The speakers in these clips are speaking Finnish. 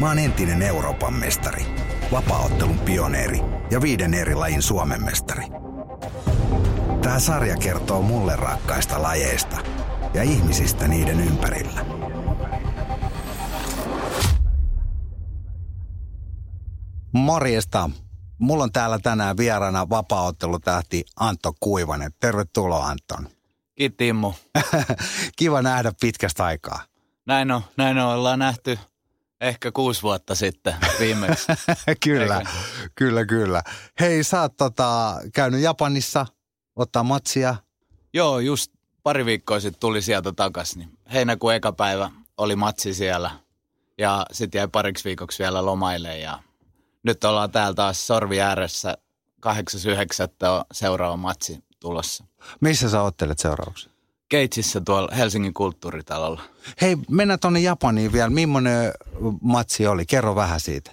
Mä oon entinen Euroopan mestari, vapaaottelun pioneeri ja viiden eri lajin Suomen mestari. Tää sarja kertoo mulle rakkaista lajeista ja ihmisistä niiden ympärillä. Morjesta. Mulla on täällä tänään vieraana vapaaottelutähti Antto Kuivanen. Tervetuloa Anton. Kiitti Immu. Kiva nähdä pitkästä aikaa. Näin on, näin on. Ollaan nähty ehkä kuusi vuotta sitten viimeksi. kyllä, Eikä? kyllä, kyllä. Hei, sä oot tota, käynyt Japanissa ottaa matsia. Joo, just pari viikkoa sitten tuli sieltä takaisin. Niin heinäkuun eka päivä oli matsi siellä ja sitten jäi pariksi viikoksi vielä lomaille ja nyt ollaan täällä taas sorvi ääressä 8.9. on seuraava matsi tulossa. Missä sä ottelet seuraavaksi? Keitsissä tuolla Helsingin kulttuuritalolla. Hei, mennään tonne Japaniin vielä. Millainen matsi oli? Kerro vähän siitä.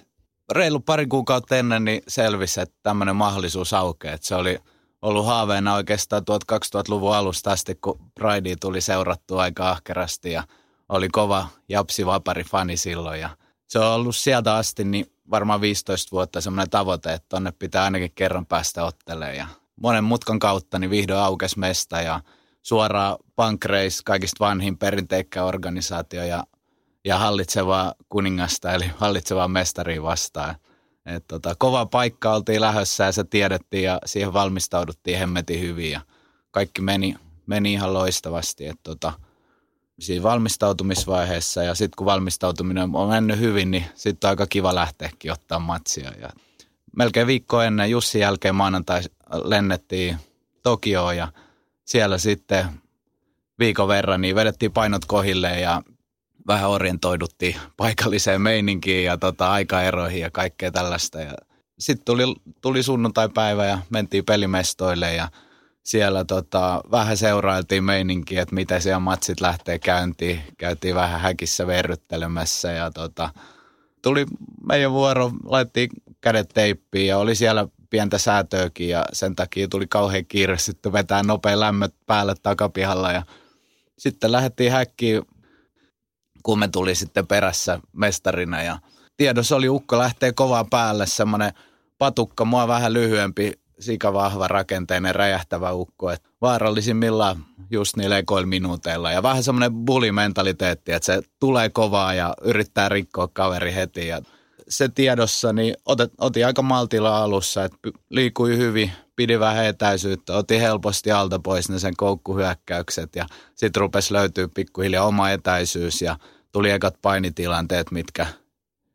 reilu pari kuukautta ennen niin selvisi, että tämmöinen mahdollisuus aukeaa. Että se oli ollut haaveena oikeastaan tuot 2000-luvun alusta asti, kun Pride tuli seurattua aika ahkerasti ja oli kova Japsi Vapari fani silloin. Ja se on ollut sieltä asti niin varmaan 15 vuotta semmoinen tavoite, että tonne pitää ainakin kerran päästä ottelemaan. Ja monen mutkan kautta niin vihdoin aukesi mesta ja suoraan Punk Race, kaikista vanhin perinteikkä organisaatio ja ja hallitsevaa kuningasta, eli hallitsevaa mestaria vastaan. Et tota, kova paikka oltiin lähössä ja se tiedettiin ja siihen valmistauduttiin hemmetin hyvin ja kaikki meni, meni ihan loistavasti. Et tota, siinä valmistautumisvaiheessa ja sitten kun valmistautuminen on mennyt hyvin, niin sitten on aika kiva lähteäkin ottaa matsia. Ja melkein viikko ennen Jussin jälkeen maanantai lennettiin Tokioon ja siellä sitten viikon verran niin vedettiin painot kohille ja vähän orientoiduttiin paikalliseen meininkiin ja tota, aikaeroihin ja kaikkea tällaista. Ja sitten tuli, tuli sunnuntai-päivä ja mentiin pelimestoille ja siellä tota, vähän seurailtiin meininkiä, että miten siellä matsit lähtee käyntiin. Käytiin vähän häkissä verryttelemässä ja tota, tuli meidän vuoro, laitettiin kädet teippiin ja oli siellä pientä säätöäkin ja sen takia tuli kauhean kiire sitten vetää nopea lämmöt päälle takapihalla ja sitten lähdettiin häkkiin kun me tuli sitten perässä mestarina ja tiedossa oli ukko lähtee kovaa päälle, semmoinen patukka, mua vähän lyhyempi, sikavahva rakenteinen räjähtävä ukko, että vaarallisimmillaan just niillä ekoilla minuuteilla ja vähän semmoinen bulimentaliteetti, että se tulee kovaa ja yrittää rikkoa kaveri heti ja se tiedossa, niin otet, otin aika maltilla alussa, että liikui hyvin, pidi vähän etäisyyttä, otin helposti alta pois ne sen koukkuhyökkäykset ja sitten rupesi löytyä pikkuhiljaa oma etäisyys ja tuli ekat painitilanteet, mitkä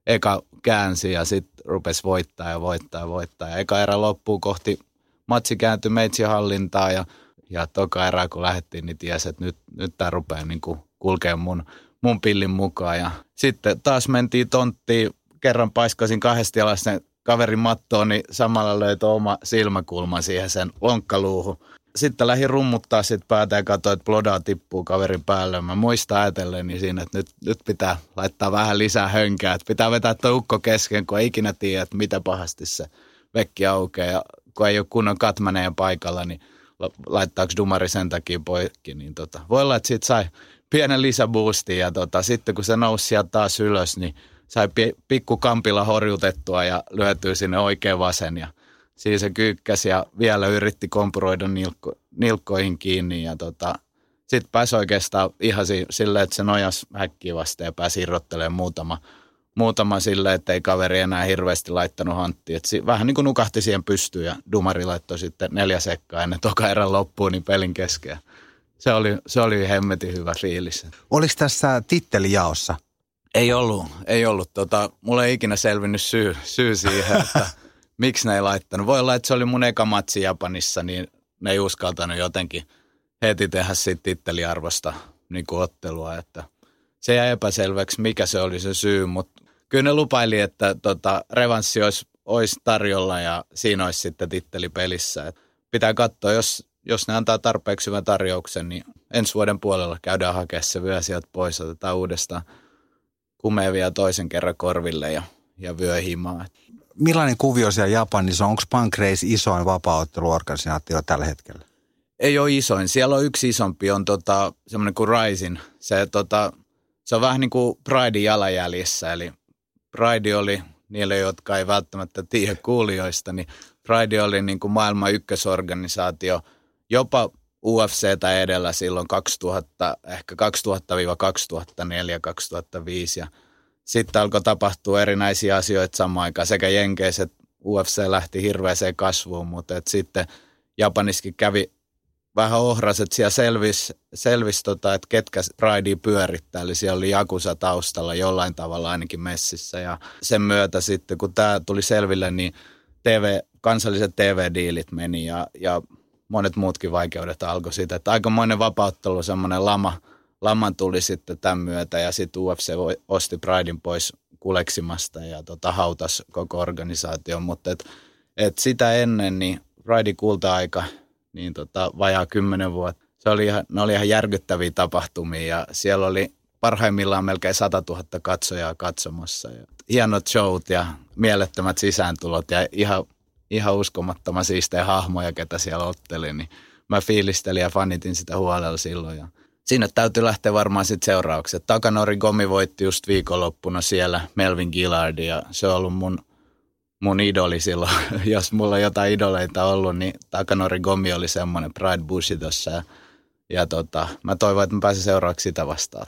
eka käänsi ja sitten rupesi voittaa ja voittaa ja voittaa. Ja eka erä loppuu kohti, matsi kääntyi meitsi hallintaa ja, ja toka erää kun lähdettiin, niin tiesi, että nyt, nyt tämä rupeaa niin kulkemaan mun, mun pillin mukaan. Ja sitten taas mentiin tonttiin, kerran paiskasin kahdesti alas sen kaverin mattoon, niin samalla löytyi oma silmäkulma siihen sen lonkkaluuhun. Sitten lähdin rummuttaa sit päätä ja katsoin, että blodaa tippuu kaverin päälle. Mä muistan ajatelleni siinä, että nyt, nyt pitää laittaa vähän lisää hönkää. Että pitää vetää tuo ukko kesken, kun ei ikinä tiedä, että mitä pahasti se vekki aukeaa. Ja kun ei ole kunnon katmaneen paikalla, niin la- laittaako dumari sen takia poikki. Niin tota, voi olla, että siitä sai pienen lisäboostin ja tota, sitten kun se nousi sieltä taas ylös, niin sai pi- pikku kampilla horjutettua ja lyötyy sinne oikein vasen ja siinä se kyykkäsi ja vielä yritti kompuroida nilkko, nilkkoihin kiinni ja tota, sitten pääsi oikeastaan ihan si- silleen, että se nojas häkkiä vastaan ja pääsi irrottelemaan muutama, muutama silleen, että ei kaveri enää hirveästi laittanut hanttia. Si- vähän niin kuin nukahti siihen pystyyn ja Dumari laittoi sitten neljä sekkaa ennen toka erän loppuun niin pelin kesken. Se oli, se oli hemmetin hyvä fiilis. Oliko tässä tittelijaossa? Ei ollut, ei ollut. Tota, mulla ei ikinä selvinnyt syy, syy siihen, että miksi ne ei laittanut. Voi olla, että se oli mun eka matsi Japanissa, niin ne ei uskaltanut jotenkin heti tehdä siitä titteliarvosta niin kuin ottelua. Että se jäi epäselväksi, mikä se oli se syy, mutta kyllä ne lupaili, että tota, revanssi olisi, olisi tarjolla ja siinä olisi sitten titteli pelissä. Et pitää katsoa, jos, jos ne antaa tarpeeksi hyvän tarjouksen, niin ensi vuoden puolella käydään hakemaan se vyö sieltä pois, otetaan uudestaan kumeevia toisen kerran korville ja, ja vyö himaa. Millainen kuvio siellä Japanissa on? Onko Pancrase isoin vapaaotteluorganisaatio tällä hetkellä? Ei ole isoin. Siellä on yksi isompi, on tota, semmoinen kuin Rising. Se, tota, se on vähän niin kuin Pridein jalanjäljissä, eli Pride oli, niille jotka ei välttämättä tiedä kuulijoista, niin Pride oli niin kuin maailman ykkösorganisaatio, jopa UFCtä edellä silloin 2000, ehkä 2000-2004, 2005 ja sitten alkoi tapahtua erinäisiä asioita samaan aikaan. Sekä Jenkeiset UFC lähti hirveäseen kasvuun, mutta et sitten Japaniskin kävi vähän ohraset siellä selvisi, selvis tota, että ketkä Pridea pyörittää. Eli siellä oli Jakusa taustalla jollain tavalla ainakin messissä. Ja sen myötä sitten, kun tämä tuli selville, niin TV, kansalliset TV-diilit meni ja, ja monet muutkin vaikeudet alkoi siitä. Että aikamoinen vapauttelu, semmoinen lama, laman tuli sitten tämän myötä ja sitten UFC osti Pridein pois kuleksimasta ja tota, hautas koko organisaation. Mutta et, et sitä ennen niin Pridein kulta-aika – niin tota, vajaa kymmenen vuotta. Se oli ihan, ne oli ihan järkyttäviä tapahtumia ja siellä oli parhaimmillaan melkein 100 000 katsojaa katsomassa. Ja hienot showt ja mielettömät sisääntulot ja ihan, ihan uskomattoman siistejä hahmoja, ketä siellä otteli. Niin mä fiilistelin ja fanitin sitä huolella silloin. Ja sinne täytyy lähteä varmaan sitten seuraukset. Takanori Gomi voitti just viikonloppuna siellä Melvin Gillard ja se on ollut mun – mun idoli silloin, jos mulla on jotain idoleita ollut, niin Takanori Gomi oli semmoinen Pride Bushitossa ja, ja tota, mä toivon, että mä pääsen seuraavaksi sitä vastaan.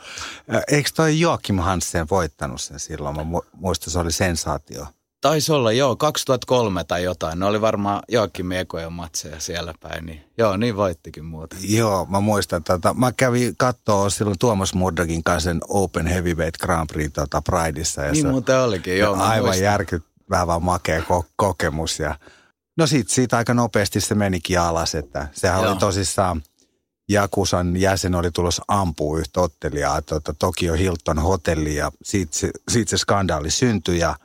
Eikö toi Joakim Hansen voittanut sen silloin? Mä muistan, se oli sensaatio. Taisi olla, joo, 2003 tai jotain. Ne oli varmaan Joakim Ekojen matseja siellä päin, niin joo, niin voittikin muuta. Joo, mä muistan, tota, mä kävin katsoa silloin Tuomas Murdogin kanssa sen Open Heavyweight Grand Prix tota, Prideissa. Ja niin se, muuten olikin, joo. Aivan vaan makea ko- kokemus. Ja, no sit siitä aika nopeasti se menikin alas, että sehän Joo. oli tosissaan, Jakusan jäsen oli tulossa ampuu yhtä ottelijaa tuota, Tokio Hilton hotelli ja siitä se, siitä se skandaali syntyi ja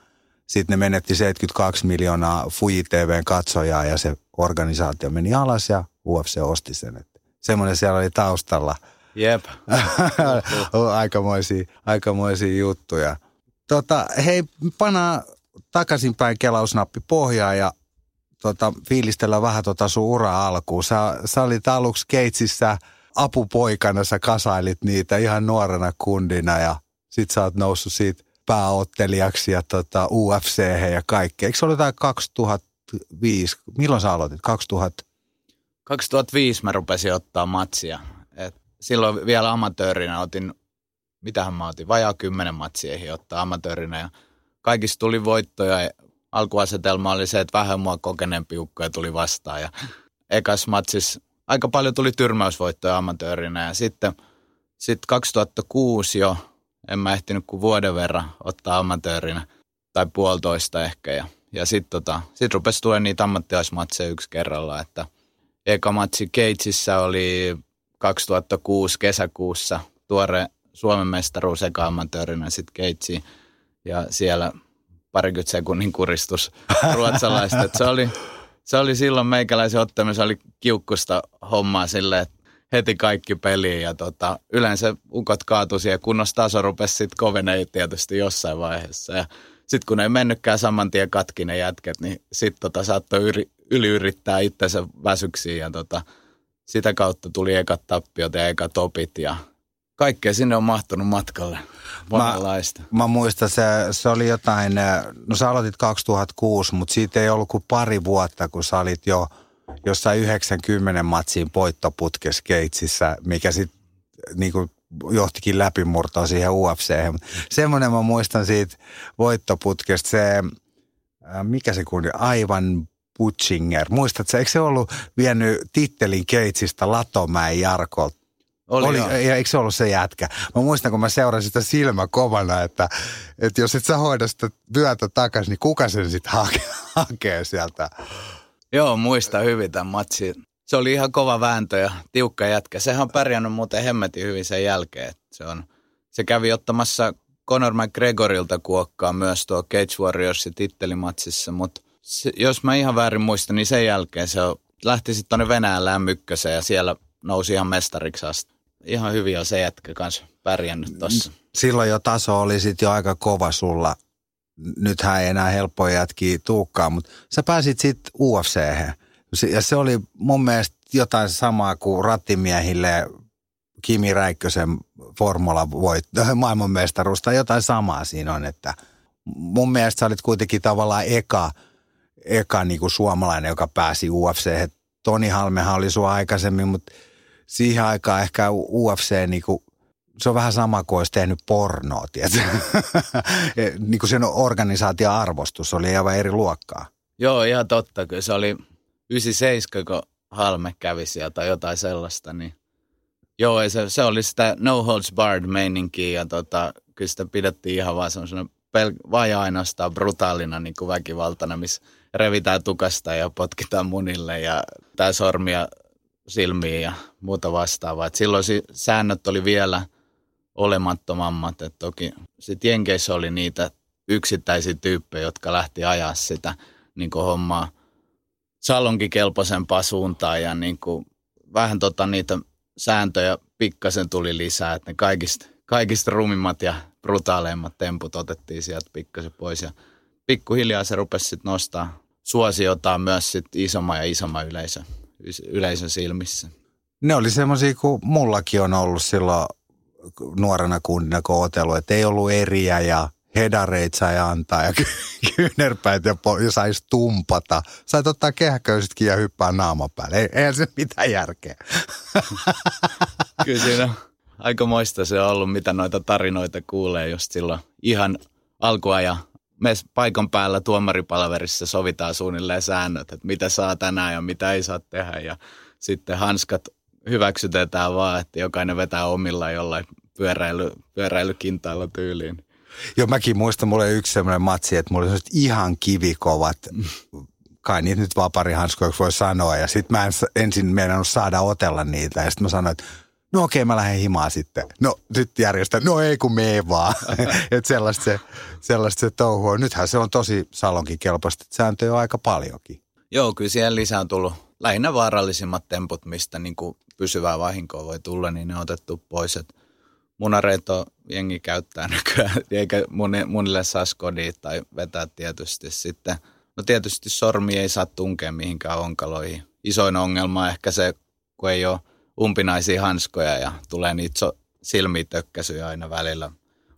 sitten ne menetti 72 miljoonaa Fuji TVn katsojaa ja se organisaatio meni alas ja UFC osti sen. Että semmoinen siellä oli taustalla. Jep. aikamoisia, aikamoisia juttuja. Tota, hei, pana takaisinpäin kelausnappi pohjaa ja tota, fiilistellä vähän tota sun ura alkuun. Sä, sä olit aluksi Keitsissä apupoikana, sä kasailit niitä ihan nuorena kundina ja sit sä oot noussut siitä pääottelijaksi ja tota, UFC ja kaikkea. Eikö se ollut jotain 2005? Milloin sä aloitit? 2000? 2005 mä rupesin ottaa matsia. Et silloin vielä amatöörinä otin, mitähän mä otin, vajaa kymmenen matsia ottaa amatöörinä ja kaikista tuli voittoja. Alkuasetelma oli se, että vähän mua kokeneempi ukkoja tuli vastaan. Ja ekas matsis aika paljon tuli tyrmäysvoittoja amatöörinä. Ja sitten sitten 2006 jo, en mä ehtinyt kuin vuoden verran ottaa amatöörinä, tai puolitoista ehkä. Ja, ja sitten tota, sit rupesi tulemaan niitä ammattilaismatseja yksi kerralla, että eka matsi Keitsissä oli 2006 kesäkuussa tuore Suomen mestaruus eka amatöörinä sitten Keitsiin ja siellä parikymmentä sekunnin kuristus ruotsalaista. se, oli, se oli silloin meikäläisen ottamisen, oli kiukkusta hommaa silleen, että heti kaikki peliin ja tota, yleensä ukot kaatui siihen, kunnossa taso rupesi sitten kovenee tietysti jossain vaiheessa. Ja sitten kun ei mennytkään saman tien katki ne jätket, niin sitten tota, saattoi yri, yliyrittää itsensä väsyksiin ja tota, sitä kautta tuli ekat tappiot ja ekat opit ja kaikkea sinne on mahtunut matkalle. Mä, mä muistan, se, se oli jotain, no sä aloitit 2006, mutta siitä ei ollut kuin pari vuotta, kun sä olit jo jossain 90 matsiin poittoputkessa Keitsissä, mikä sitten niin johtikin läpimurtoa siihen UFC. Semmoinen mä muistan siitä voittoputkesta, se, mikä se kundi, aivan Butchinger. Muistatko, eikö se ollut vienyt tittelin Keitsistä Latomäen Jarkolta? Oli, oli ja eikö se ollut se jätkä? Mä muistan, kun mä seurasin sitä silmä kovana, että, että jos et sä hoida sitä vyötä takaisin, niin kuka sen sitten hakee, hakee sieltä? Joo, muista hyvin tämän matsin. Se oli ihan kova vääntö ja tiukka jätkä. Sehän on pärjännyt muuten hemmetin hyvin sen jälkeen. Se on, se kävi ottamassa Conor McGregorilta kuokkaa myös tuo Cage Warriorsin tittelimatsissa, mutta jos mä ihan väärin muistan, niin sen jälkeen se on, lähti sitten tuonne Venäjän mykköseen ja siellä nousi ihan mestariksi asti. Ihan hyvin on se jätkä kanssa pärjännyt tossa. Silloin jo taso oli sitten jo aika kova sulla. Nythän ei enää helppoja jätkiä tuukkaa, mutta sä pääsit sitten ufc Ja se oli mun mielestä jotain samaa kuin rattimiehille Kimi Räikkösen formula voit, maailmanmestaruus tai jotain samaa siinä on, että mun mielestä sä olit kuitenkin tavallaan eka, eka niin kuin suomalainen, joka pääsi UFC. Toni Halmehan oli sua aikaisemmin, mutta siihen aikaan ehkä UFC niin kuin, se on vähän sama kuin olisi tehnyt pornoa, niin kuin sen organisaation arvostus oli aivan eri luokkaa. Joo, ihan totta. Kyllä se oli 97, kun Halme kävi sieltä tai jotain sellaista, niin Joo, se, se oli sitä no holds barred meininkiä ja tota, kyllä sitä pidettiin ihan vaan semmoisena pel- vai ainoastaan brutaalina niin kuin väkivaltana, missä revitään tukasta ja potkitaan munille ja tää sormia silmiin ja muuta vastaavaa. Et silloin si- säännöt oli vielä olemattomammat. Et toki sitten Jenkeissä oli niitä yksittäisiä tyyppejä, jotka lähti ajaa sitä niin hommaa salonkikelpoisempaa suuntaan ja niin kuin, vähän tota niitä sääntöjä pikkasen tuli lisää, että ne kaikista, kaikista rumimmat ja brutaaleimmat temput otettiin sieltä pikkasen pois ja pikkuhiljaa se rupesi sitten nostaa suosiotaan myös sit isomman ja isomman yleisön, yleisön silmissä. Ne oli semmoisia kuin mullakin on ollut silloin nuorena kundina, kun otellut, että ei ollut eriä ja hedareit sai antaa ja kyynärpäät ja, po- ja saisi tumpata. Sait ottaa kehäköisetkin ja hyppää naama päälle. Ei, eihän se mitään järkeä. Kyllä siinä aika moista se on ollut, mitä noita tarinoita kuulee just silloin ihan alkuajan me paikan päällä tuomaripalverissa sovitaan suunnilleen säännöt, että mitä saa tänään ja mitä ei saa tehdä. Ja sitten hanskat hyväksytetään vaan, että jokainen vetää omilla jollain pyöräily, pyöräilykintailla tyyliin. Joo, mäkin muistan, mulla oli yksi sellainen matsi, että mulla oli ihan kivikovat, kai niitä nyt vaparihanskoiksi voi sanoa. Ja sitten mä en ensin meinannut saada otella niitä. Ja sitten mä sanoin, että no okei, mä lähden himaan sitten. No sitten järjestä, no ei kun mee vaan. että sellaista se, sellaista se touhu on. Nythän se on tosi salonkin kelpoista, että sääntöjä on aika paljonkin. Joo, kyllä siihen lisää on tullut lähinnä vaarallisimmat temput, mistä niin kuin pysyvää vahinkoa voi tulla, niin ne on otettu pois. Että munareito jengi käyttää nykyään, eikä munille saa skodia tai vetää tietysti sitten. No tietysti sormi ei saa tunkea mihinkään onkaloihin. Isoin ongelma on ehkä se, kun ei ole umpinaisia hanskoja ja tulee niitä so- silmitökkäsyjä aina välillä.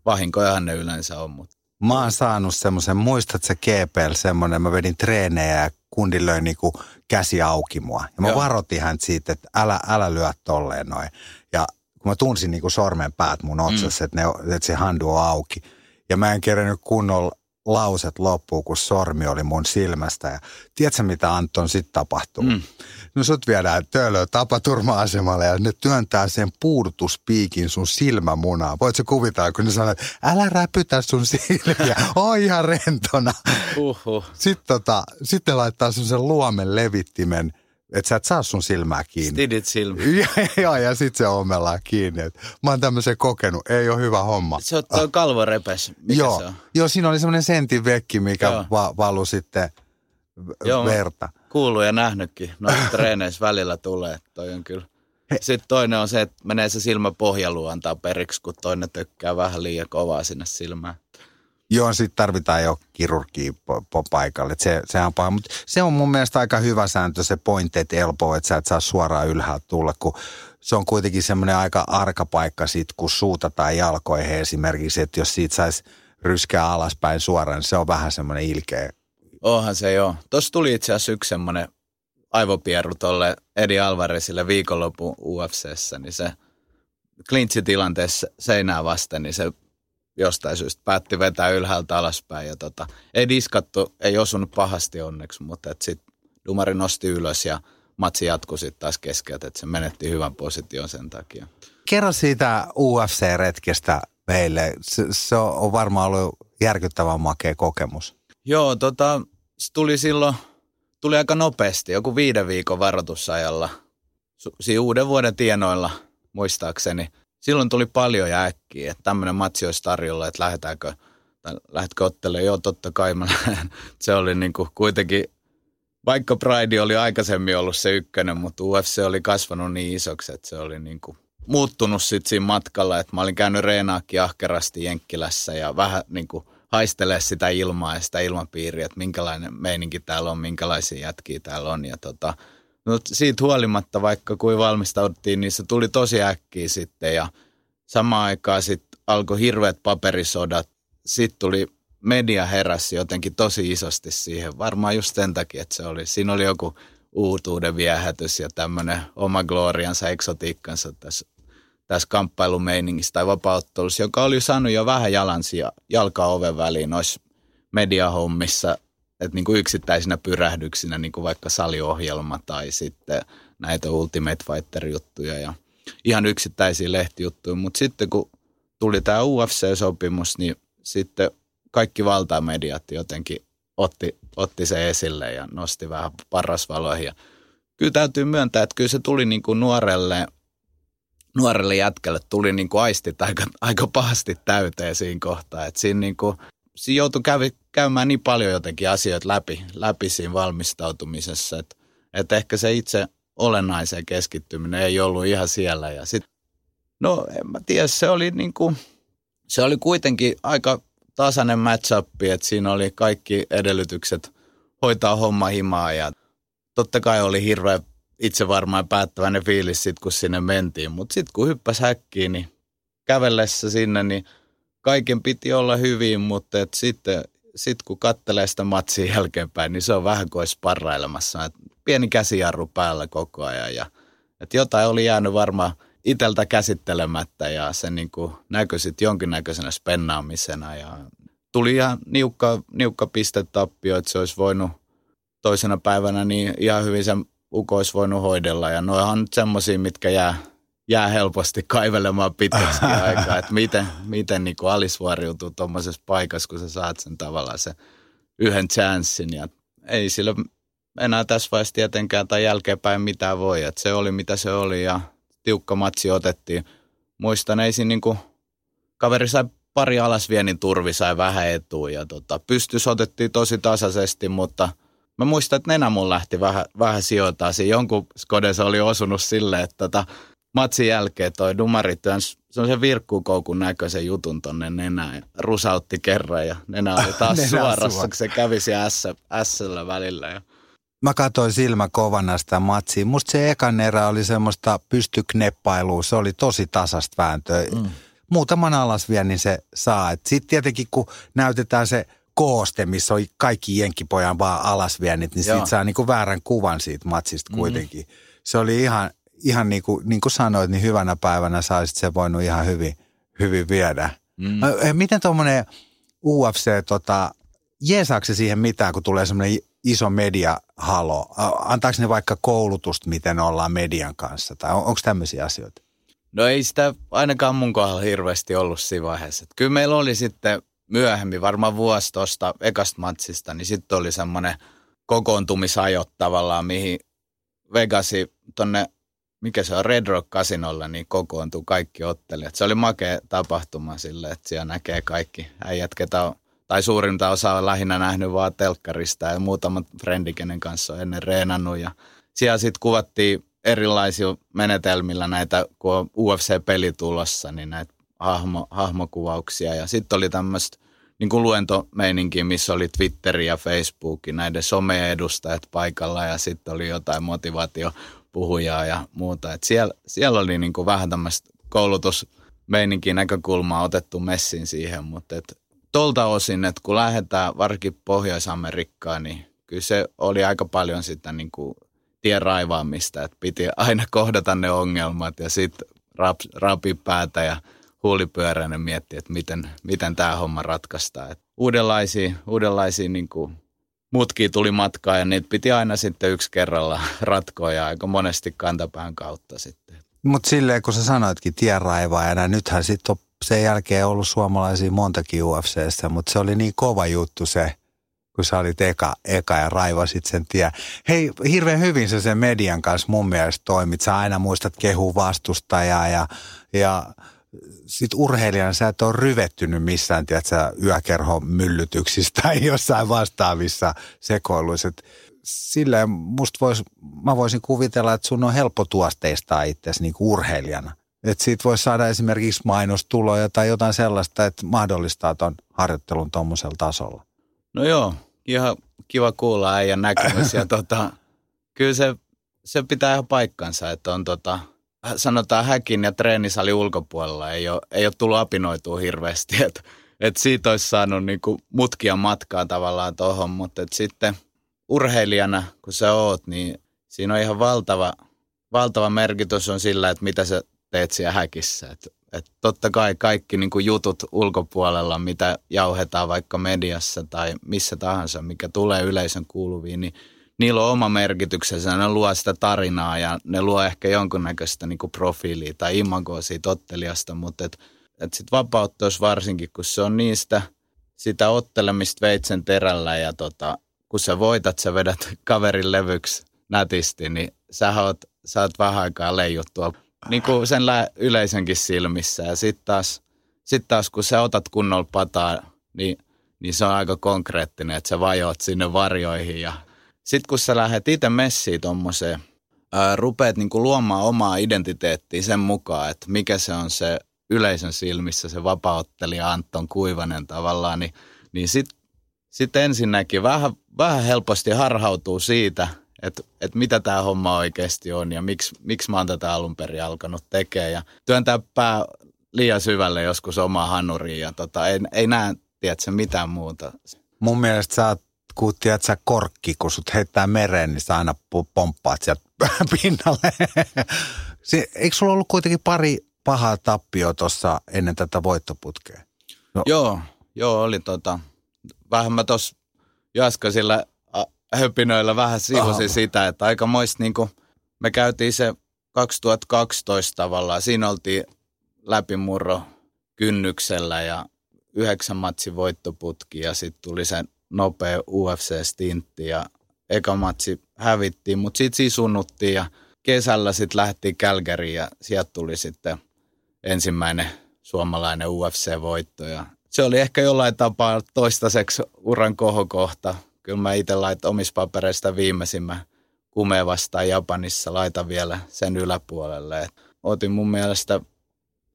Vahinkojahan ne yleensä on, mutta Mä oon saanut semmoisen, muistat se GPL semmoinen, mä vedin treenejä ja kundi löi niinku käsi auki mua. Ja mä Joo. varoitin hän siitä, että älä, älä lyö tolleen noin. Ja kun mä tunsin niin kuin sormen päät mun otsassa, mm. että, ne, että se handu on auki. Ja mä en kerännyt kunnolla lauset loppuun, kun sormi oli mun silmästä. Ja tiedätkö, mitä Anton sitten tapahtuu? Mm. No sut viedään töölöön tapaturma-asemalle ja ne työntää sen puudutuspiikin sun silmämunaan. Voit se kuvitella, kun ne sanoo, että älä räpytä sun silmiä, oo ihan rentona. Uhuh. Sitten tota, sitten laittaa sen luomen levittimen – että sä et saa sun silmää kiinni. Stidit silmä. Joo, ja sit se ommellaan kiinni. Et mä oon tämmöisen kokenut, ei ole hyvä homma. Se on tuo kalvorepes, mikä Joo. se on? Joo, siinä oli semmoinen sentin vekki, mikä va- valui sitten Joo, verta. Kuuluu ja nähnytkin. No treeneissä välillä tulee, toi on kyllä. He. Sitten toinen on se, että menee se silmä pohjaluun antaa periksi, kun toinen tökkää vähän liian kovaa sinne silmään. Joo, sitten tarvitaan jo kirurgia paikalle. Se, sehän on paha. Mutta se on mun mielestä aika hyvä sääntö, se pointed elbow, että sä et saa suoraan ylhäältä tulla, kun se on kuitenkin semmoinen aika arka paikka sit, kun suutataan jalkoihin esimerkiksi, että jos siitä saisi ryskää alaspäin suoraan, niin se on vähän semmoinen ilkeä. Onhan se joo. Tuossa tuli itse asiassa yksi semmoinen aivopierru tolle Edi Alvarezille viikonlopun UFCssä, niin se klintsitilanteessa seinää vasten, niin se jostain syystä päätti vetää ylhäältä alaspäin. Ja tota, ei diskattu, ei osunut pahasti onneksi, mutta sitten Dumari nosti ylös ja matsi jatkui sitten taas keskeltä, että se menetti hyvän position sen takia. Kerro siitä UFC-retkestä meille. Se, se on varmaan ollut järkyttävän makea kokemus. Joo, tota, se tuli silloin, tuli aika nopeasti, joku viiden viikon varoitusajalla. Siinä uuden vuoden tienoilla, muistaakseni – silloin tuli paljon ja äkkiä, että tämmöinen matsi olisi tarjolla, että lähdetäänkö, lähdetkö ottelemaan, joo totta kai mä lähden. Se oli niin kuin kuitenkin, vaikka Pride oli aikaisemmin ollut se ykkönen, mutta UFC oli kasvanut niin isoksi, että se oli niin kuin muuttunut sitten siinä matkalla, että mä olin käynyt reenaakin ahkerasti Jenkkilässä ja vähän niin kuin haistelee sitä ilmaa ja sitä ilmapiiriä, että minkälainen meininki täällä on, minkälaisia jätkiä täällä on. Ja tota, no siitä huolimatta, vaikka kuin valmistauduttiin, niin se tuli tosi äkkiä sitten ja samaan aikaan sitten alkoi hirveät paperisodat. Sitten tuli media heräsi jotenkin tosi isosti siihen. Varmaan just sen takia, että se oli, siinä oli joku uutuuden viehätys ja tämmöinen oma gloriansa, eksotiikkansa tässä tässä kamppailumeiningissä tai vapauttelussa, joka oli saanut jo vähän jalansia jalkaa oven väliin noissa mediahommissa, että niin kuin yksittäisinä pyrähdyksinä, niin kuin vaikka saliohjelma tai sitten näitä Ultimate Fighter-juttuja ja ihan yksittäisiä lehtijuttuja. Mutta sitten kun tuli tämä UFC-sopimus, niin sitten kaikki valtamediat jotenkin otti, otti se esille ja nosti vähän parasvaloihin. Ja kyllä täytyy myöntää, että kyllä se tuli niin kuin nuorelle – nuorelle jätkälle tuli niin kuin aistit aika, aika pahasti täyteen siinä kohtaa. Että siinä, niin kuin, siinä joutui kävi, käymään niin paljon jotenkin asioita läpi, läpi siinä valmistautumisessa, että, että ehkä se itse olennaiseen keskittyminen ei ollut ihan siellä. Ja sit, no en mä tiedä, se oli, niin kuin, se oli kuitenkin aika tasainen match että siinä oli kaikki edellytykset hoitaa homma himaa ja totta kai oli hirveä itse varmaan päättäväinen fiilis sit, kun sinne mentiin. Mutta sitten kun hyppäs häkkiin, niin kävellessä sinne, niin kaiken piti olla hyvin, mutta et sitten sit kun kattelee sitä matsia jälkeenpäin, niin se on vähän kuin olisi parrailemassa. Et pieni käsijarru päällä koko ajan ja et jotain oli jäänyt varmaan iteltä käsittelemättä ja se niin näkyi sitten jonkinnäköisenä spennaamisena ja tuli ihan niukka, niukka pistetappio, että se olisi voinut toisena päivänä niin ihan hyvin sen uko olisi voinut hoidella. Ja noihan on nyt semmoisia, mitkä jää, jää helposti kaivelemaan pitkäksi aikaa, että miten, miten niin alisvuoriutuu tuommoisessa paikassa, kun sä saat sen tavallaan se yhden chanssin. Ja ei sillä enää tässä vaiheessa tietenkään tai jälkeenpäin mitään voi. Että se oli mitä se oli ja tiukka matsi otettiin. Muistan, ei siinä niin kuin, kaveri sai pari alasvienin turvi, sai vähän etua ja tota, pystys otettiin tosi tasaisesti, mutta – Mä muistan, että nenä mun lähti vähän, vähän sijoittaa. Siinä jonkun skodessa oli osunut silleen, että tota, matsin jälkeen toi dumari työns se virkkukoukun näköisen jutun tonne nenään rusautti kerran ja nenä oli taas suorassa, kun se kävi siellä S, välillä. Ja. Mä katsoin silmä kovana sitä matsia. Musta se ekan erä oli semmoista pystykneppailua. Se oli tosi tasasta vääntöä. Mm. Muutaman alas vielä, niin se saa. Sitten tietenkin kun näytetään se – kooste, missä on kaikki jenkkipojan vaan alasviennit, niin siitä saa niin kuin väärän kuvan siitä matsista mhm. kuitenkin. Mm. Se oli ihan, ihan niin, kuin, niin kuin sanoit, niin hyvänä päivänä saisit se voinut ihan hyvin, hyvin viedä. Mm. Miten tuommoinen UFC, tota, jeesaako se siihen mitään, kun tulee semmoinen iso mediahalo? Antaako ne vaikka koulutusta, miten ollaan median kanssa? Tai on, onko tämmöisiä asioita? No ei sitä ainakaan mun kohdalla hirveästi ollut siinä vaiheessa. Kyllä meillä oli sitten myöhemmin, varmaan vuosi tuosta ekasta matsista, niin sitten oli semmoinen kokoontumisajot tavallaan, mihin Vegasi tonne, mikä se on, Red Rock Casinolla, niin kokoontuu kaikki ottelijat. Se oli makea tapahtuma sille, että siellä näkee kaikki äijät, ketä on, tai suurinta osa on lähinnä nähnyt vaan telkkarista ja muutamat frendi, kenen kanssa on ennen reenannut. Ja siellä sitten kuvattiin erilaisia menetelmillä näitä, kun on UFC-peli tulossa, niin näitä hahmo, hahmokuvauksia. Ja sitten oli tämmöistä niin kuin luentomeininki, missä oli Twitteri ja Facebook, näiden some-edustajat paikalla ja sitten oli jotain motivaatiopuhujaa ja muuta. Et siellä, siellä oli niin kuin vähän tämmöistä koulutusmeininkin näkökulmaa otettu messin siihen, mutta et tolta osin, että kun lähdetään varsinkin Pohjois-Amerikkaan, niin kyllä se oli aika paljon sitä niin kuin tien raivaamista, että piti aina kohdata ne ongelmat ja sitten rap, rapi päätä ja huulipyöräinen miettiä, että miten, miten tämä homma ratkaistaan. Uudenlaisia, uudenlaisia niin kuin mutkia tuli matkaan ja niitä piti aina sitten yksi kerralla ratkoa ja aika monesti kantapään kautta sitten. Mutta silleen, kun sä sanoitkin tienraivaajana, nythän sitten on sen jälkeen ollut suomalaisia montakin UFCstä, mutta se oli niin kova juttu se kun sä olit eka, eka ja raivasit sen tie. Hei, hirveän hyvin sä sen median kanssa mun mielestä toimit. Sä aina muistat kehu vastustajaa ja, ja sit urheilijana sä et ole ryvettynyt missään, tiedätkö, yökerhon myllytyksistä tai jossain vastaavissa sekoiluissa. Silleen musta vois, mä voisin kuvitella, että sun on helppo tuosteistaa itsesi niin urheilijana. Että siitä voisi saada esimerkiksi mainostuloja tai jotain sellaista, että mahdollistaa ton harjoittelun tuommoisella tasolla. No joo, ihan kiva kuulla äijän näkemys. ja tota, kyllä se, se pitää ihan paikkansa, että on tota, sanotaan häkin ja treenisali ulkopuolella ei ole, ei ole tullut apinoitua hirveästi. Että et siitä olisi saanut niinku mutkia matkaa tavallaan tuohon, mutta sitten urheilijana, kun sä oot, niin siinä on ihan valtava, valtava merkitys on sillä, että mitä sä teet siellä häkissä. Et, et totta kai kaikki niin kuin jutut ulkopuolella, mitä jauhetaan vaikka mediassa tai missä tahansa, mikä tulee yleisön kuuluviin, niin niillä on oma merkityksensä. Ne luo sitä tarinaa ja ne luo ehkä jonkunnäköistä niin profiilia tai imagoa siitä ottelijasta, mutta et, et sitten vapautteus varsinkin, kun se on niistä sitä ottelemista veitsen terällä ja tota, kun sä voitat, sä vedät kaverin levyksi nätisti, niin sä oot, sä oot vähän aikaa leijuttua niin kuin sen lä- yleisönkin silmissä. Ja sitten taas, sit taas, kun sä otat kunnolla pataa, niin, niin se on aika konkreettinen, että sä vajoat sinne varjoihin. Ja sitten kun sä lähdet itse messiin tommoseen, ää, rupeat niin kuin luomaan omaa identiteettiä sen mukaan, että mikä se on se yleisön silmissä, se vapauttelija Anton Kuivanen tavallaan, niin, niin sitten sit ensinnäkin vähän, vähän helposti harhautuu siitä – että et mitä tämä homma oikeasti on ja miksi, miksi mä oon tätä alun perin alkanut tekemään. Ja työntää pää liian syvälle joskus omaa hanuriin ja tota, ei, ei näe, tiedätkö, mitään muuta. Mun mielestä sä oot, kun tiedät, sä korkki, kun sut heittää mereen, niin sä aina pomppaat sieltä pinnalle. Eikö sulla ollut kuitenkin pari pahaa tappio tuossa ennen tätä voittoputkea? No. Joo, joo, oli tota, vähän mä tuossa Jaskasilla höpinöillä vähän sivusin sitä, että aika moista niin kuin, me käytiin se 2012 tavallaan, siinä oltiin läpimurro kynnyksellä ja yhdeksän matsin voittoputki ja sitten tuli se nopea UFC-stintti ja eka matsi hävittiin, mutta sitten sisunnuttiin ja kesällä sitten lähti Kälkäriin ja sieltä tuli sitten ensimmäinen suomalainen UFC-voitto ja se oli ehkä jollain tapaa toistaiseksi uran kohokohta kyllä mä itse laitan omissa papereista viimeisimmän kumeen vastaan Japanissa, laitan vielä sen yläpuolelle. Et otin mun mielestä,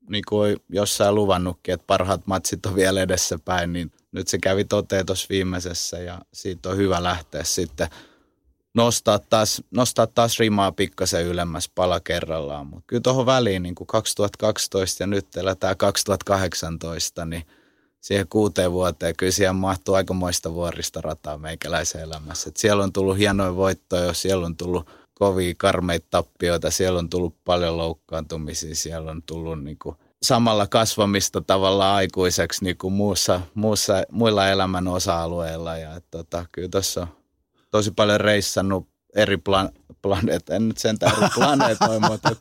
niin kuin jossain luvannutkin, että parhaat matsit on vielä edessäpäin, niin nyt se kävi toteen tuossa viimeisessä ja siitä on hyvä lähteä sitten nostaa taas, nostaa taas rimaa pikkasen ylemmäs pala kerrallaan. Mutta kyllä tuohon väliin niin kuin 2012 ja nyt eletään 2018, niin siihen kuuteen vuoteen. Kyllä siihen mahtuu aikamoista vuoristorataa meikäläisen elämässä. Et siellä on tullut hienoja voittoja, siellä on tullut kovia karmeita tappioita, siellä on tullut paljon loukkaantumisia, siellä on tullut niin kuin samalla kasvamista tavallaan aikuiseksi niin kuin muussa, muussa, muilla elämän osa-alueilla. Ja, tota, kyllä tuossa on tosi paljon reissannut eri plan, planeet, en nyt sen eri planeetoi, mutta et,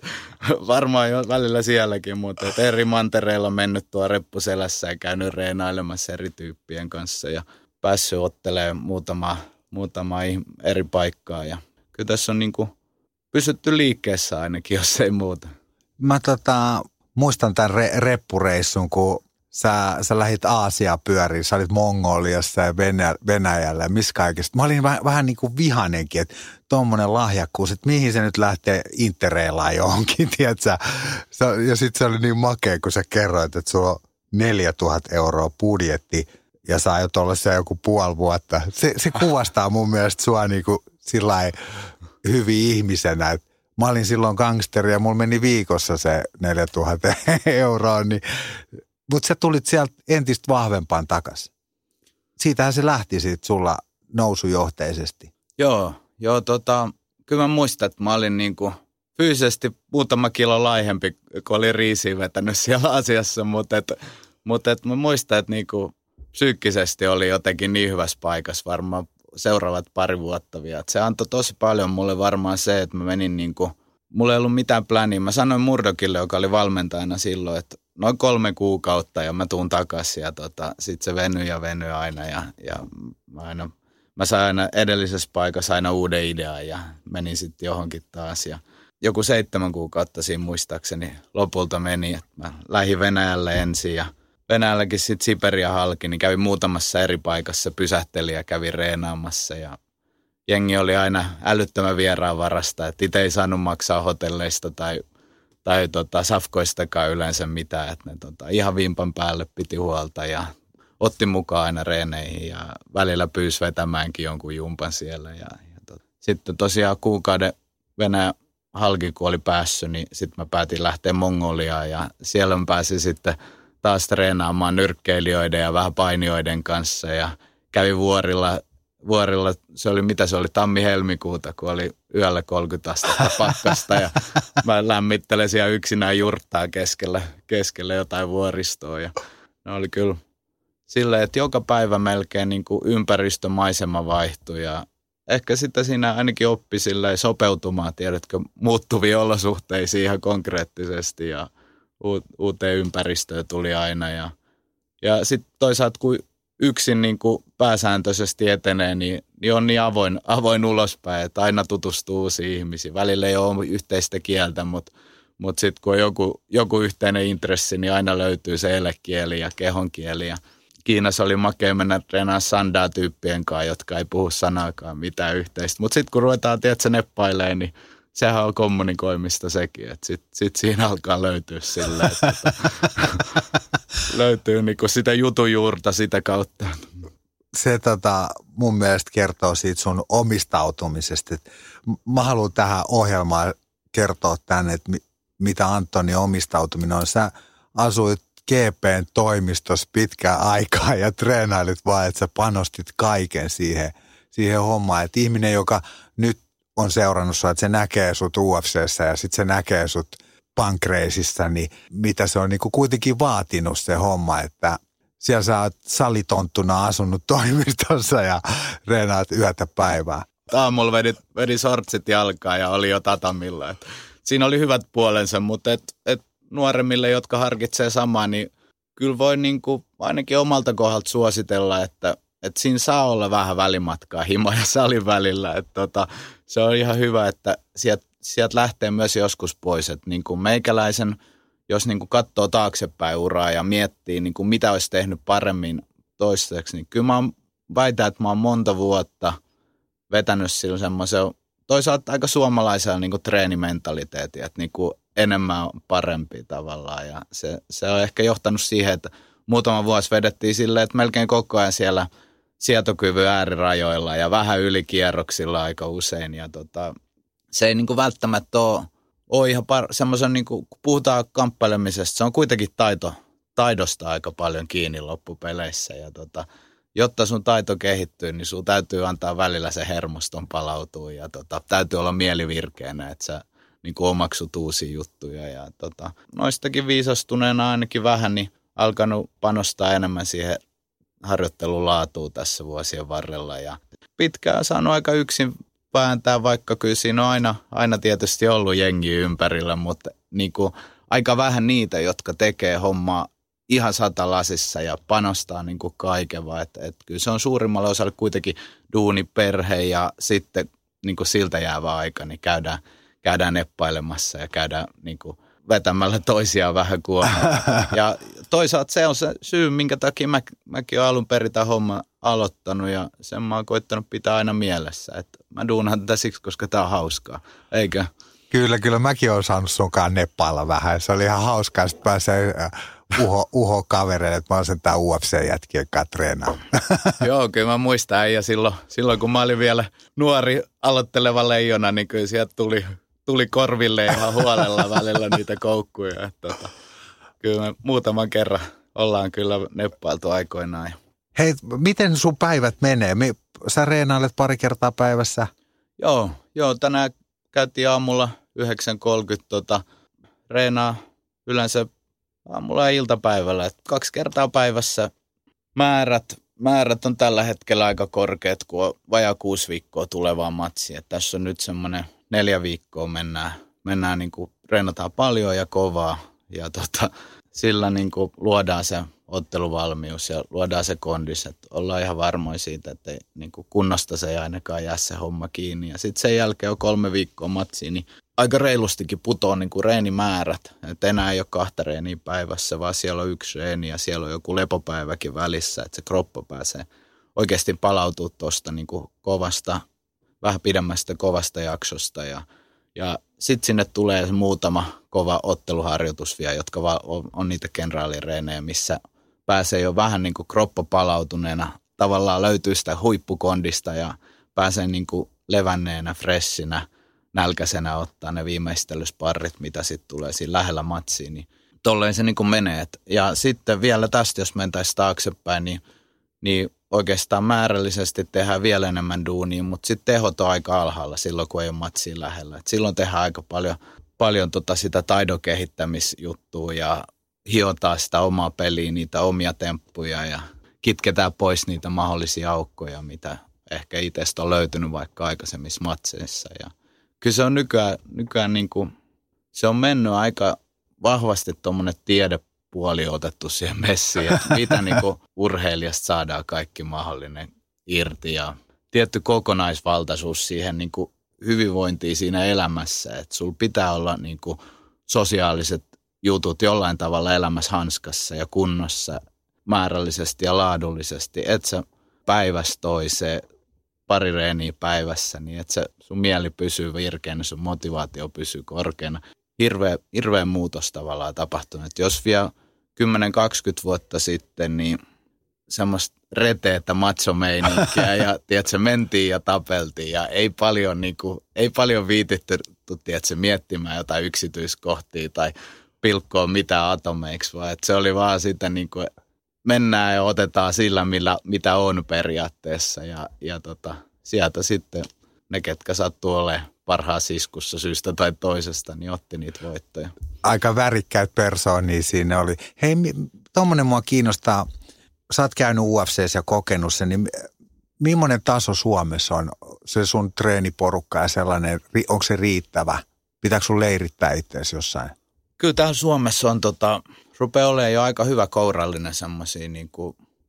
varmaan jo välillä sielläkin, mutta et eri mantereilla mennyt tuo reppuselässä ja käynyt reenailemassa eri tyyppien kanssa ja päässyt ottelemaan muutama, muutama eri paikkaa ja kyllä tässä on niinku pysytty liikkeessä ainakin, jos ei muuta. Mä tota, muistan tämän re- reppureissun, kun sä, sä lähit Aasia pyöriin, sä olit Mongoliassa ja Venä, Venäjällä ja missä kaikesta. Mä olin vähän, vähän niin kuin vihanenkin, että tuommoinen lahjakkuus, että mihin se nyt lähtee interreilaan johonkin, tiedätkö? Ja sitten se oli niin makea, kun sä kerroit, että sulla on 4000 euroa budjetti ja sä aiot olla siellä joku puoli vuotta. Se, se kuvastaa mun mielestä sua niin kuin sillä hyvin ihmisenä, että Mä olin silloin gangsteri ja mulla meni viikossa se 4000 euroa, niin mutta sä tulit sieltä entistä vahvempaan takas. Siitähän se lähti siitä sulla nousujohteisesti. Joo, joo tota, kyllä mä muistan, että mä olin niinku fyysisesti muutama kilo laihempi, kun olin riisiin vetänyt siellä asiassa, mutta et, mutta et mä muistan, että niinku psyykkisesti oli jotenkin niin hyvässä paikassa varmaan seuraavat pari vuotta vielä. Et se antoi tosi paljon mulle varmaan se, että mä menin niinku, mulla ei ollut mitään pläniä. Mä sanoin Murdokille, joka oli valmentajana silloin, että noin kolme kuukautta ja mä tuun takaisin ja tota, sitten se venyy ja venyy aina ja, ja mä aina mä sain aina edellisessä paikassa aina uuden idean ja menin sitten johonkin taas. Ja joku seitsemän kuukautta siinä muistaakseni lopulta meni, että mä lähdin Venäjälle ensin ja Venäjälläkin sitten Siberia halki, niin kävin muutamassa eri paikassa, pysähteli ja kävin reenaamassa ja jengi oli aina älyttömän vieraan varasta, että itse ei saanut maksaa hotelleista tai, tai tota, safkoistakaan yleensä mitään, että ne tota, ihan vimpan päälle piti huolta ja otti mukaan aina reeneihin ja välillä pyysi vetämäänkin jonkun jumpan siellä. Ja, ja tot. Sitten tosiaan kuukauden Venäjä halki, kun oli päässyt, niin sitten mä päätin lähteä Mongoliaan ja siellä mä pääsin sitten taas treenaamaan nyrkkeilijöiden ja vähän painijoiden kanssa. Ja kävin vuorilla, vuorilla, se oli mitä se oli, tammi-helmikuuta, kun oli yöllä 30 astetta pakkasta ja mä lämmittelen siellä yksinään jurttaa keskellä, keskellä jotain vuoristoa. Ja ne oli kyllä silleen, että joka päivä melkein niin kuin ympäristömaisema vaihtui ja ehkä sitten siinä ainakin oppi sopeutumaan, tiedätkö, muuttuviin olosuhteisiin ihan konkreettisesti ja uuteen ympäristöön tuli aina. Ja, ja sitten toisaalta kun yksin niin kuin pääsääntöisesti etenee, niin, niin on niin avoin, avoin ulospäin, että aina tutustuu uusiin ihmisiin. Välillä ei ole yhteistä kieltä, mutta mutta sitten kun on joku, joku yhteinen intressi, niin aina löytyy se elekieli ja kehonkieli. Ja Kiinassa oli makea mennä treenaamaan sandaa tyyppien kanssa, jotka ei puhu sanaakaan mitään yhteistä. Mutta sitten kun ruvetaan, tiedätkö, neppailee, niin sehän on kommunikoimista sekin. Että sitten sit siinä alkaa löytyä silleen, että tota, löytyy niinku sitä jutujuurta sitä kautta. Se tota, mun mielestä kertoo siitä sun omistautumisesta. Mä haluan tähän ohjelmaan kertoa tänne, että mitä Antoni omistautuminen on. Sä asuit GPn toimistossa pitkään aikaa ja treenailit vaan, että sä panostit kaiken siihen, siihen hommaan. Että ihminen, joka nyt on seurannut sua, että se näkee sut UFCssä ja sitten se näkee sut pankreisissa, niin mitä se on niin kuin kuitenkin vaatinut se homma, että siellä sä oot salitonttuna asunut toimistossa ja reenaat yötä päivää. Aamulla vedi, vedi sortsit jalkaa ja oli jo tatamilla. Et siinä oli hyvät puolensa, mutta et, et nuoremmille, jotka harkitsee samaa, niin kyllä voi niin kuin ainakin omalta kohdalta suositella, että, että siinä saa olla vähän välimatkaa himo ja salin välillä. Että tota, se on ihan hyvä, että sieltä sielt lähtee myös joskus pois. Että niin kuin meikäläisen, jos niin kuin katsoo taaksepäin uraa ja miettii, niin kuin mitä olisi tehnyt paremmin toistaiseksi, niin kyllä mä väitän, että mä oon monta vuotta vetänyt sillä semmoisen toisaalta aika suomalaisella niin kuin treenimentaliteetin, että niin kuin enemmän on parempi tavallaan. Ja se, se on ehkä johtanut siihen, että muutama vuosi vedettiin silleen, että melkein koko ajan siellä sietokyvyn äärirajoilla ja vähän ylikierroksilla aika usein. Ja tota, se ei niin kuin välttämättä ole, ole ihan par- semmoisen, niin kuin, kun puhutaan kamppailemisesta, se on kuitenkin taito, taidosta aika paljon kiinni loppupeleissä. Ja tota, jotta sun taito kehittyy, niin sun täytyy antaa välillä se hermoston palautua ja tota, täytyy olla mielivirkeänä, että sä niin kuin omaksut uusia juttuja. Ja tota, noistakin viisastuneena ainakin vähän, niin alkanut panostaa enemmän siihen harjoittelun laatuun tässä vuosien varrella. Ja pitkään saanut aika yksin vääntää, vaikka kyllä siinä on aina, aina tietysti ollut jengi ympärillä, mutta niin kuin aika vähän niitä, jotka tekee hommaa ihan satalasissa ja panostaa niin kuin kaiken, vaan että, että kyllä se on suurimmalle osalle kuitenkin duuni, perhe ja sitten niin kuin siltä jäävä aika, niin käydään, käydään neppailemassa ja käydään niin kuin vetämällä toisiaan vähän kuomaa. Ja toisaalta se on se syy, minkä takia mä, mäkin olen alun perin tämän homman aloittanut ja sen mä oon koittanut pitää aina mielessä. Että mä duunan tätä siksi, koska tämä on hauskaa, eikö? Kyllä, kyllä mäkin olen saanut sunkaan neppailla vähän. Se oli ihan hauskaa, että pääsee äh, uho, uho kavereille, että mä oon sen tää UFC-jätkien kanssa Joo, kyllä mä muistan. Ja silloin, silloin, kun mä olin vielä nuori aloitteleva leijona, niin kyllä sieltä tuli, tuli korville ihan huolella välillä niitä koukkuja. Että, tota, kyllä me muutaman kerran ollaan kyllä neppailtu aikoinaan. Hei, miten sun päivät menee? Sä reenailet pari kertaa päivässä? Joo, joo tänään käytiin aamulla 9.30 tota, reenaa yleensä aamulla ja iltapäivällä. Et kaksi kertaa päivässä määrät, määrät on tällä hetkellä aika korkeat, kun on vajaa kuusi viikkoa tulevaa matsia. Et tässä on nyt semmoinen neljä viikkoa mennään, mennään niin kuin, reenataan paljon ja kovaa ja tota, sillä niin kuin luodaan se otteluvalmius ja luodaan se kondis, että ollaan ihan varmoja siitä, että ei, niin kuin kunnosta se ei ainakaan jää se homma kiinni. Ja sitten sen jälkeen on kolme viikkoa matsiin, niin aika reilustikin putoaa niin kuin reenimäärät. Että enää ei ole kahta reeniä päivässä, vaan siellä on yksi reeni ja siellä on joku lepopäiväkin välissä, että se kroppa pääsee oikeasti palautua tuosta niin kovasta, vähän pidemmästä kovasta jaksosta ja, ja sitten sinne tulee muutama kova otteluharjoitus vielä, jotka on, on niitä kenraalireenejä, missä pääsee jo vähän niin kuin kroppa palautuneena. Tavallaan löytyy sitä huippukondista ja pääsee niin kuin levänneenä, freshinä, nälkäisenä ottaa ne viimeistelysparrit, mitä sitten tulee siinä lähellä matsiin. Niin tolleen se niin kuin menee. Ja sitten vielä tästä, jos mentäisiin taaksepäin, niin, niin oikeastaan määrällisesti tehdään vielä enemmän duunia, mutta sitten tehot on aika alhaalla silloin, kun ei ole matsiin lähellä. Et silloin tehdään aika paljon, paljon tota sitä taidon kehittämisjuttua ja hiotaan sitä omaa peliä, niitä omia temppuja ja kitketään pois niitä mahdollisia aukkoja, mitä ehkä itsestä on löytynyt vaikka aikaisemmissa matseissa. Ja kyllä se on nykyään, nykyään niin kuin, se on mennyt aika vahvasti tuommoinen tiede puoli otettu siihen messiin, että mitä niin kuin urheilijasta saadaan kaikki mahdollinen irti ja tietty kokonaisvaltaisuus siihen niin kuin hyvinvointiin siinä elämässä, että sulla pitää olla niin kuin sosiaaliset jutut jollain tavalla elämässä hanskassa ja kunnossa määrällisesti ja laadullisesti, että sä päivästä toiseen pari reeniä päivässä, niin että se sun mieli pysyy virkeänä, sun motivaatio pysyy korkeana. Hirveä, hirveä muutos tavallaan tapahtunut. Et jos vielä 10-20 vuotta sitten, niin semmoista reteetä matsomeininkiä ja tiedätkö, mentiin ja tapeltiin ja ei paljon, niin kuin, ei paljon viititty tiedätkö, miettimään jotain yksityiskohtia tai pilkkoa mitä atomeiksi, vaan että se oli vaan sitä niin kuin, mennään ja otetaan sillä, millä, mitä on periaatteessa ja, ja tota, sieltä sitten ne, ketkä sattuu olemaan parhaassa iskussa syystä tai toisesta, niin otti niitä voittoja. Aika värikkäitä persoonia siinä oli. Hei, tuommoinen mua kiinnostaa. Sä oot käynyt UFC ja kokenut sen, niin millainen taso Suomessa on se sun treeniporukka ja sellainen, onko se riittävä? Pitääkö sun leirittää itseäsi jossain? Kyllä täällä Suomessa on tota, rupeaa olemaan jo aika hyvä kourallinen semmoisia niin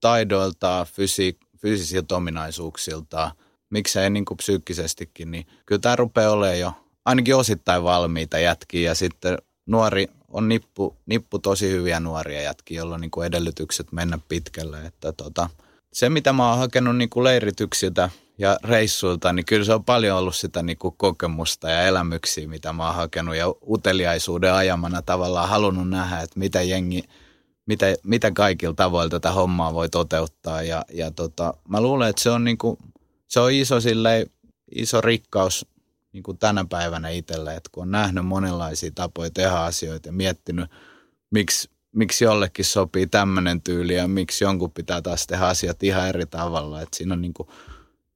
taidoilta, fysi, fyysisiltä ominaisuuksilta, miksei niin kuin psyykkisestikin, niin kyllä tämä rupeaa olemaan jo ainakin osittain valmiita jätkiä ja sitten nuori on nippu, nippu tosi hyviä nuoria jätkiä, joilla on niin kuin edellytykset mennä pitkälle. Että tota, se, mitä mä oon hakenut niin kuin leirityksiltä ja reissuilta, niin kyllä se on paljon ollut sitä niin kuin kokemusta ja elämyksiä, mitä mä oon hakenut ja uteliaisuuden ajamana tavallaan halunnut nähdä, että mitä jengi, mitä, mitä kaikilla tavoilla tätä hommaa voi toteuttaa ja, ja tota, mä luulen, että se on, niin kuin, se on iso, silleen, iso rikkaus niin kuin tänä päivänä itselle, että kun on nähnyt monenlaisia tapoja tehdä asioita ja miettinyt, miksi, miksi jollekin sopii tämmöinen tyyli ja miksi jonkun pitää taas tehdä asiat ihan eri tavalla. Että siinä on niin kuin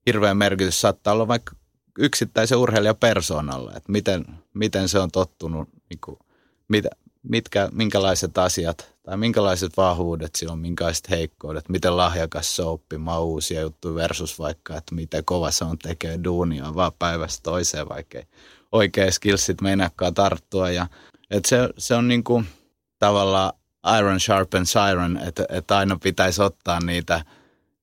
hirveä merkitys, saattaa olla vaikka yksittäisen urheilijapersoonalle, että miten, miten se on tottunut, niin kuin, mit, mitkä, minkälaiset asiat tai minkälaiset vahvuudet sillä on, minkälaiset heikkoudet, miten lahjakas se on oppimaan uusia juttuja versus vaikka, että miten kova se on tekee duunia vaan päivästä toiseen, vaikka ei oikein skillsit meinaakaan tarttua. Ja, että se, se on niin kuin tavallaan iron sharpens iron, että, että aina pitäisi ottaa niitä,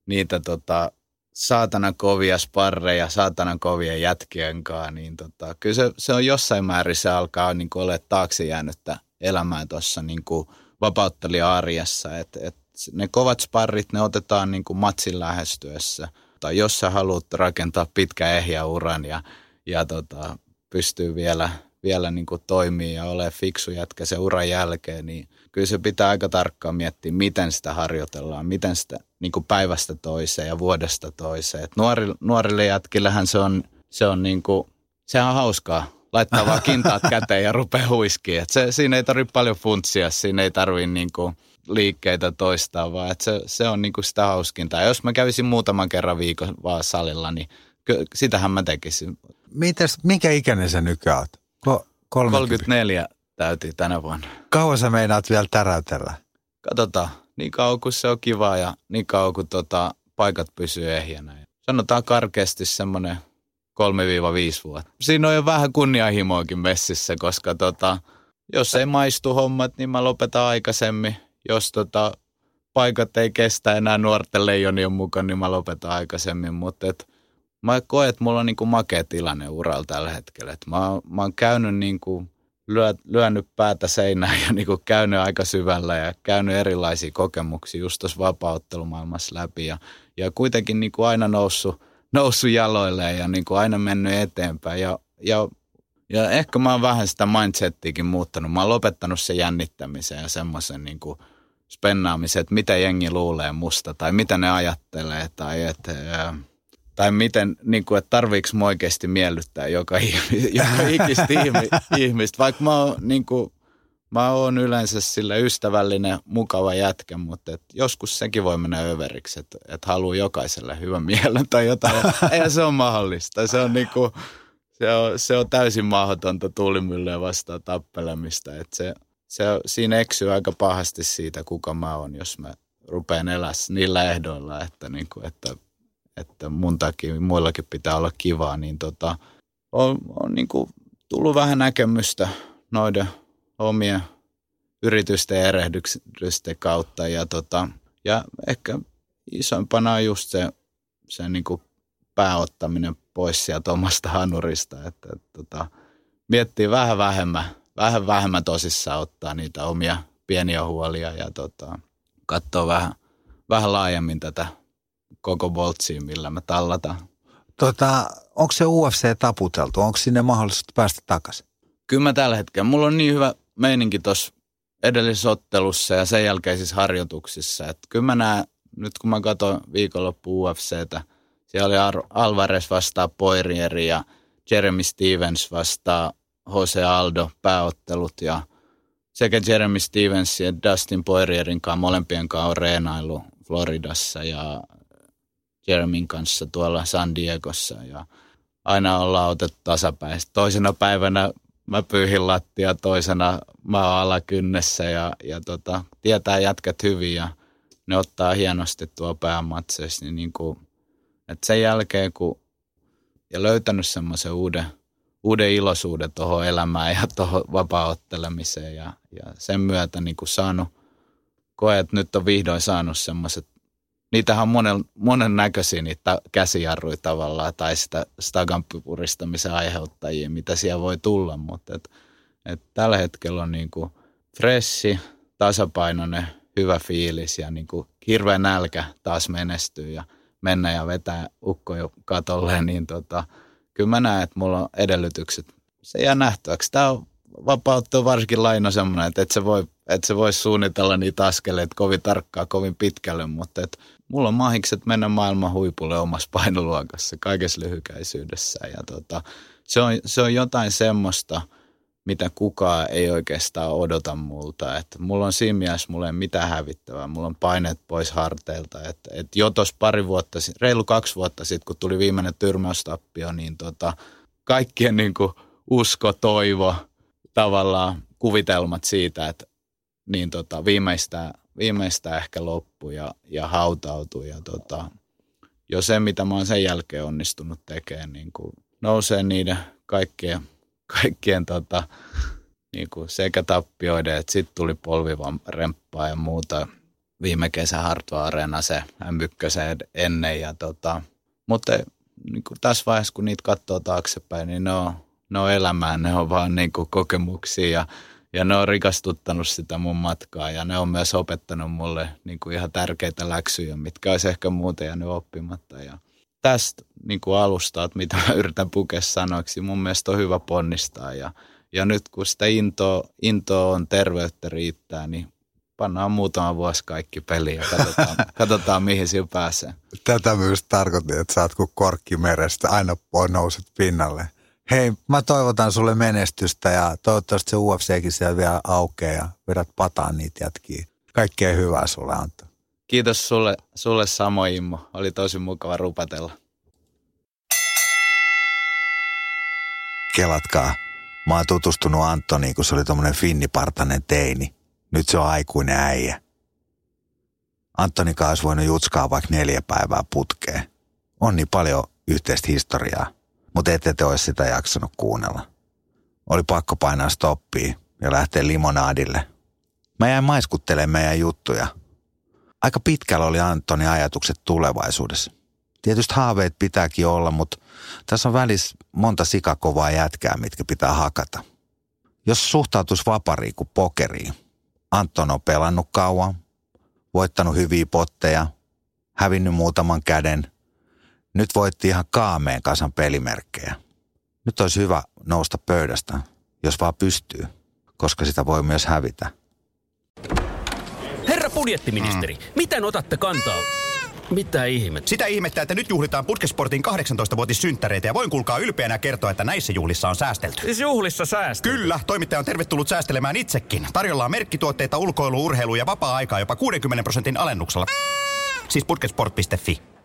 niitä tota, saatana kovia sparreja, saatana kovia jätkien kanssa, niin tota, kyllä se, se, on jossain määrin se alkaa niin olla taakse jäänyttä elämää tuossa niin vapauttelija-arjessa. Et, et ne kovat sparrit, ne otetaan niin kuin matsin lähestyessä. Tai jos sä haluat rakentaa pitkä ehjä uran ja, ja tota, pystyy vielä, vielä niin kuin toimii ja ole fiksu jätkä sen uran jälkeen, niin kyllä se pitää aika tarkkaan miettiä, miten sitä harjoitellaan, miten sitä niin kuin päivästä toiseen ja vuodesta toiseen. Et nuori, nuorille jätkillähän se on, se on niin kuin, sehän on hauskaa laittaa vaan kintaat käteen ja rupeaa huiskiin. Et se, siinä ei tarvitse paljon funtsia, siinä ei tarvitse niinku liikkeitä toistaa, vaan et se, se on niinku sitä hauskinta. Ja jos mä kävisin muutaman kerran viikon vaan salilla, niin ky, sitähän mä tekisin. Mites, minkä ikäinen sä nykyään oot? Ko- 34 täytyy tänä vuonna. Kauan sä meinaat vielä täräytellä? Katsotaan. Niin kauan kun se on kiva ja niin kauan kun tota, paikat pysyy ehjänä. Sanotaan karkeasti semmoinen 3-5 vuotta. Siinä on jo vähän kunnianhimoakin messissä, koska tota, jos ei maistu hommat, niin mä lopetan aikaisemmin. Jos tota, paikat ei kestä enää nuorten leijonien mukaan, niin mä lopetan aikaisemmin. Mutta mä koen, että mulla on niinku makea tilanne uralla tällä hetkellä. Et mä, mä oon käynyt niinku, lyö, lyönyt päätä seinään ja niinku käynyt aika syvällä ja käynyt erilaisia kokemuksia just tuossa vapauttelumaailmassa läpi. Ja, ja kuitenkin niinku aina noussut, noussut jaloilleen ja niinku aina mennyt eteenpäin. Ja, ja, ja ehkä mä oon vähän sitä mindsettiäkin muuttanut. Mä oon lopettanut sen jännittämisen ja semmoisen niinku – spennaamisen, että mitä jengi luulee musta tai mitä ne ajattelee tai että tai miten, niin kuin, että tarviiko oikeasti miellyttää joka, joka ikistä ihmistä, vaikka mä oon, niin kuin, mä oon yleensä sille ystävällinen, mukava jätkä, mutta et joskus sekin voi mennä överiksi, että et haluaa jokaiselle hyvän mielen tai jotain. Eihän se ole mahdollista. Se on, niin kuin, se on, se on täysin mahdotonta tuulimyllyä vastaan tappelemista. Että se, se, siinä eksyy aika pahasti siitä, kuka mä oon, jos mä rupean elää niillä ehdoilla, että, niin kuin, että, että mun takia muillakin pitää olla kivaa, niin tota, on, on niin kuin tullut vähän näkemystä noiden omien yritysten ja erehdysten kautta ja, tota, ja ehkä isoimpana on just se, se niin kuin pääottaminen pois sieltä omasta hanurista, että, tota, miettii vähän vähemmän vähän vähemmän tosissaan ottaa niitä omia pieniä huolia ja tota, katsoa vähän, vähän laajemmin tätä koko boltsia, millä me tallataan. Tota, onko se UFC taputeltu? Onko sinne mahdollisuus päästä takaisin? Kyllä mä tällä hetkellä. Mulla on niin hyvä meininki tuossa edellisessä ottelussa ja sen jälkeisissä harjoituksissa. Että kyllä mä näen, nyt kun mä katson viikonloppu UFCtä, siellä oli Alvarez vastaa Poirieri ja Jeremy Stevens vastaa Jose Aldo pääottelut ja sekä Jeremy Stevens ja Dustin Poirierin kanssa molempien kanssa on reenailu Floridassa ja Jeremyn kanssa tuolla San Diegossa ja aina ollaan otettu tasapäin. Toisena päivänä mä pyyhin lattia, toisena mä oon alakynnessä ja, ja tota, tietää jätkät hyvin ja ne ottaa hienosti tuo päämatseissa. Niin, niin kuin, että sen jälkeen kun ja löytänyt semmoisen uuden – uuden iloisuuden tuohon elämään ja tuohon vapaaottelemiseen ja, ja sen myötä niin kuin saanut, koe, että nyt on vihdoin saanut semmoiset, niitähän on monen, monen näköisiä niitä käsijarruja tavallaan tai sitä stagan puristamisen aiheuttajia, mitä siellä voi tulla, mutta et, et tällä hetkellä on niin kuin fressi, tasapainoinen, hyvä fiilis ja niin kuin hirveä nälkä taas menestyy ja mennä ja vetää ukko jo katolle, niin tota, kyllä mä näen, että mulla on edellytykset. Se jää nähtäväksi. Tämä on vapautta varsinkin laina semmoinen, että et se voi, et se voi suunnitella niitä askeleita kovin tarkkaa, kovin pitkälle, mutta et mulla on mahikset mennä maailman huipulle omassa painoluokassa kaikessa lyhykäisyydessä. Ja tota, se, on, se on jotain semmoista – mitä kukaan ei oikeastaan odota multa. Että mulla on siinä mielessä, mulla ei mitään hävittävää. Mulla on paineet pois harteilta. Että, että jo tuossa pari vuotta, reilu kaksi vuotta sitten, kun tuli viimeinen tyrmäystappio, niin tota, kaikkien niin kuin usko, toivo, tavallaan kuvitelmat siitä, että niin tota, viimeistään, viimeistään ehkä loppu ja, ja hautautui. Ja tota, jo se, mitä mä oon sen jälkeen onnistunut tekemään, niin kuin nousee niiden kaikkien – kaikkien tota, niin kuin sekä tappioiden, että sitten tuli polvivan remppaa ja muuta. Viime kesä Hartwa Areena se m ennen. Ja tota, mutta niin kuin tässä vaiheessa, kun niitä katsoo taaksepäin, niin ne on, ne on elämää, ne on vaan niin kuin kokemuksia ja, ja ne on rikastuttanut sitä mun matkaa ja ne on myös opettanut mulle niin kuin ihan tärkeitä läksyjä, mitkä olisi ehkä muuten jäänyt oppimatta. Ja, tästä niin kuin alusta, että mitä mä yritän pukea sanoiksi, mun mielestä on hyvä ponnistaa. Ja, ja nyt kun sitä intoa, intoa on, terveyttä riittää, niin pannaan muutama vuosi kaikki peliin ja katsotaan, katsotaan mihin sillä pääsee. Tätä myös tarkoitin, että sä oot kuin korkki merestä, aina nouset pinnalle. Hei, mä toivotan sulle menestystä ja toivottavasti se UFCkin siellä vielä aukeaa ja vedät pataan niitä jätkiä. Kaikkea hyvää sulle Antto. Kiitos sulle, sulle samoin Immo. Oli tosi mukava rupatella. Kelatkaa. Mä oon tutustunut Antoniin, kun se oli tommonen finnipartainen teini. Nyt se on aikuinen äijä. Antoni olisi voinut jutskaa vaikka neljä päivää putkeen. On niin paljon yhteistä historiaa, mutta ette te olisi sitä jaksanut kuunnella. Oli pakko painaa stoppia ja lähteä limonaadille. Mä jäin maiskuttelemaan meidän juttuja – aika pitkällä oli Antoni ajatukset tulevaisuudessa. Tietysti haaveet pitääkin olla, mutta tässä on välissä monta sikakovaa jätkää, mitkä pitää hakata. Jos suhtautuisi vapariin kuin pokeriin, Anton on pelannut kauan, voittanut hyviä potteja, hävinnyt muutaman käden. Nyt voitti ihan kaameen kasan pelimerkkejä. Nyt olisi hyvä nousta pöydästä, jos vaan pystyy, koska sitä voi myös hävitä. Herra budjettiministeri, mm. miten otatte kantaa? Mitä ihmettä? Sitä ihmettä, että nyt juhlitaan Putkesportin 18-vuotissynttäreitä ja voin kuulkaa ylpeänä kertoa, että näissä juhlissa on säästelty. Siis juhlissa säästelty? Kyllä, toimittaja on tervetullut säästelemään itsekin. Tarjolla on merkkituotteita, ulkoilu, urheilu ja vapaa-aikaa jopa 60 prosentin alennuksella. Siis putkesport.fi.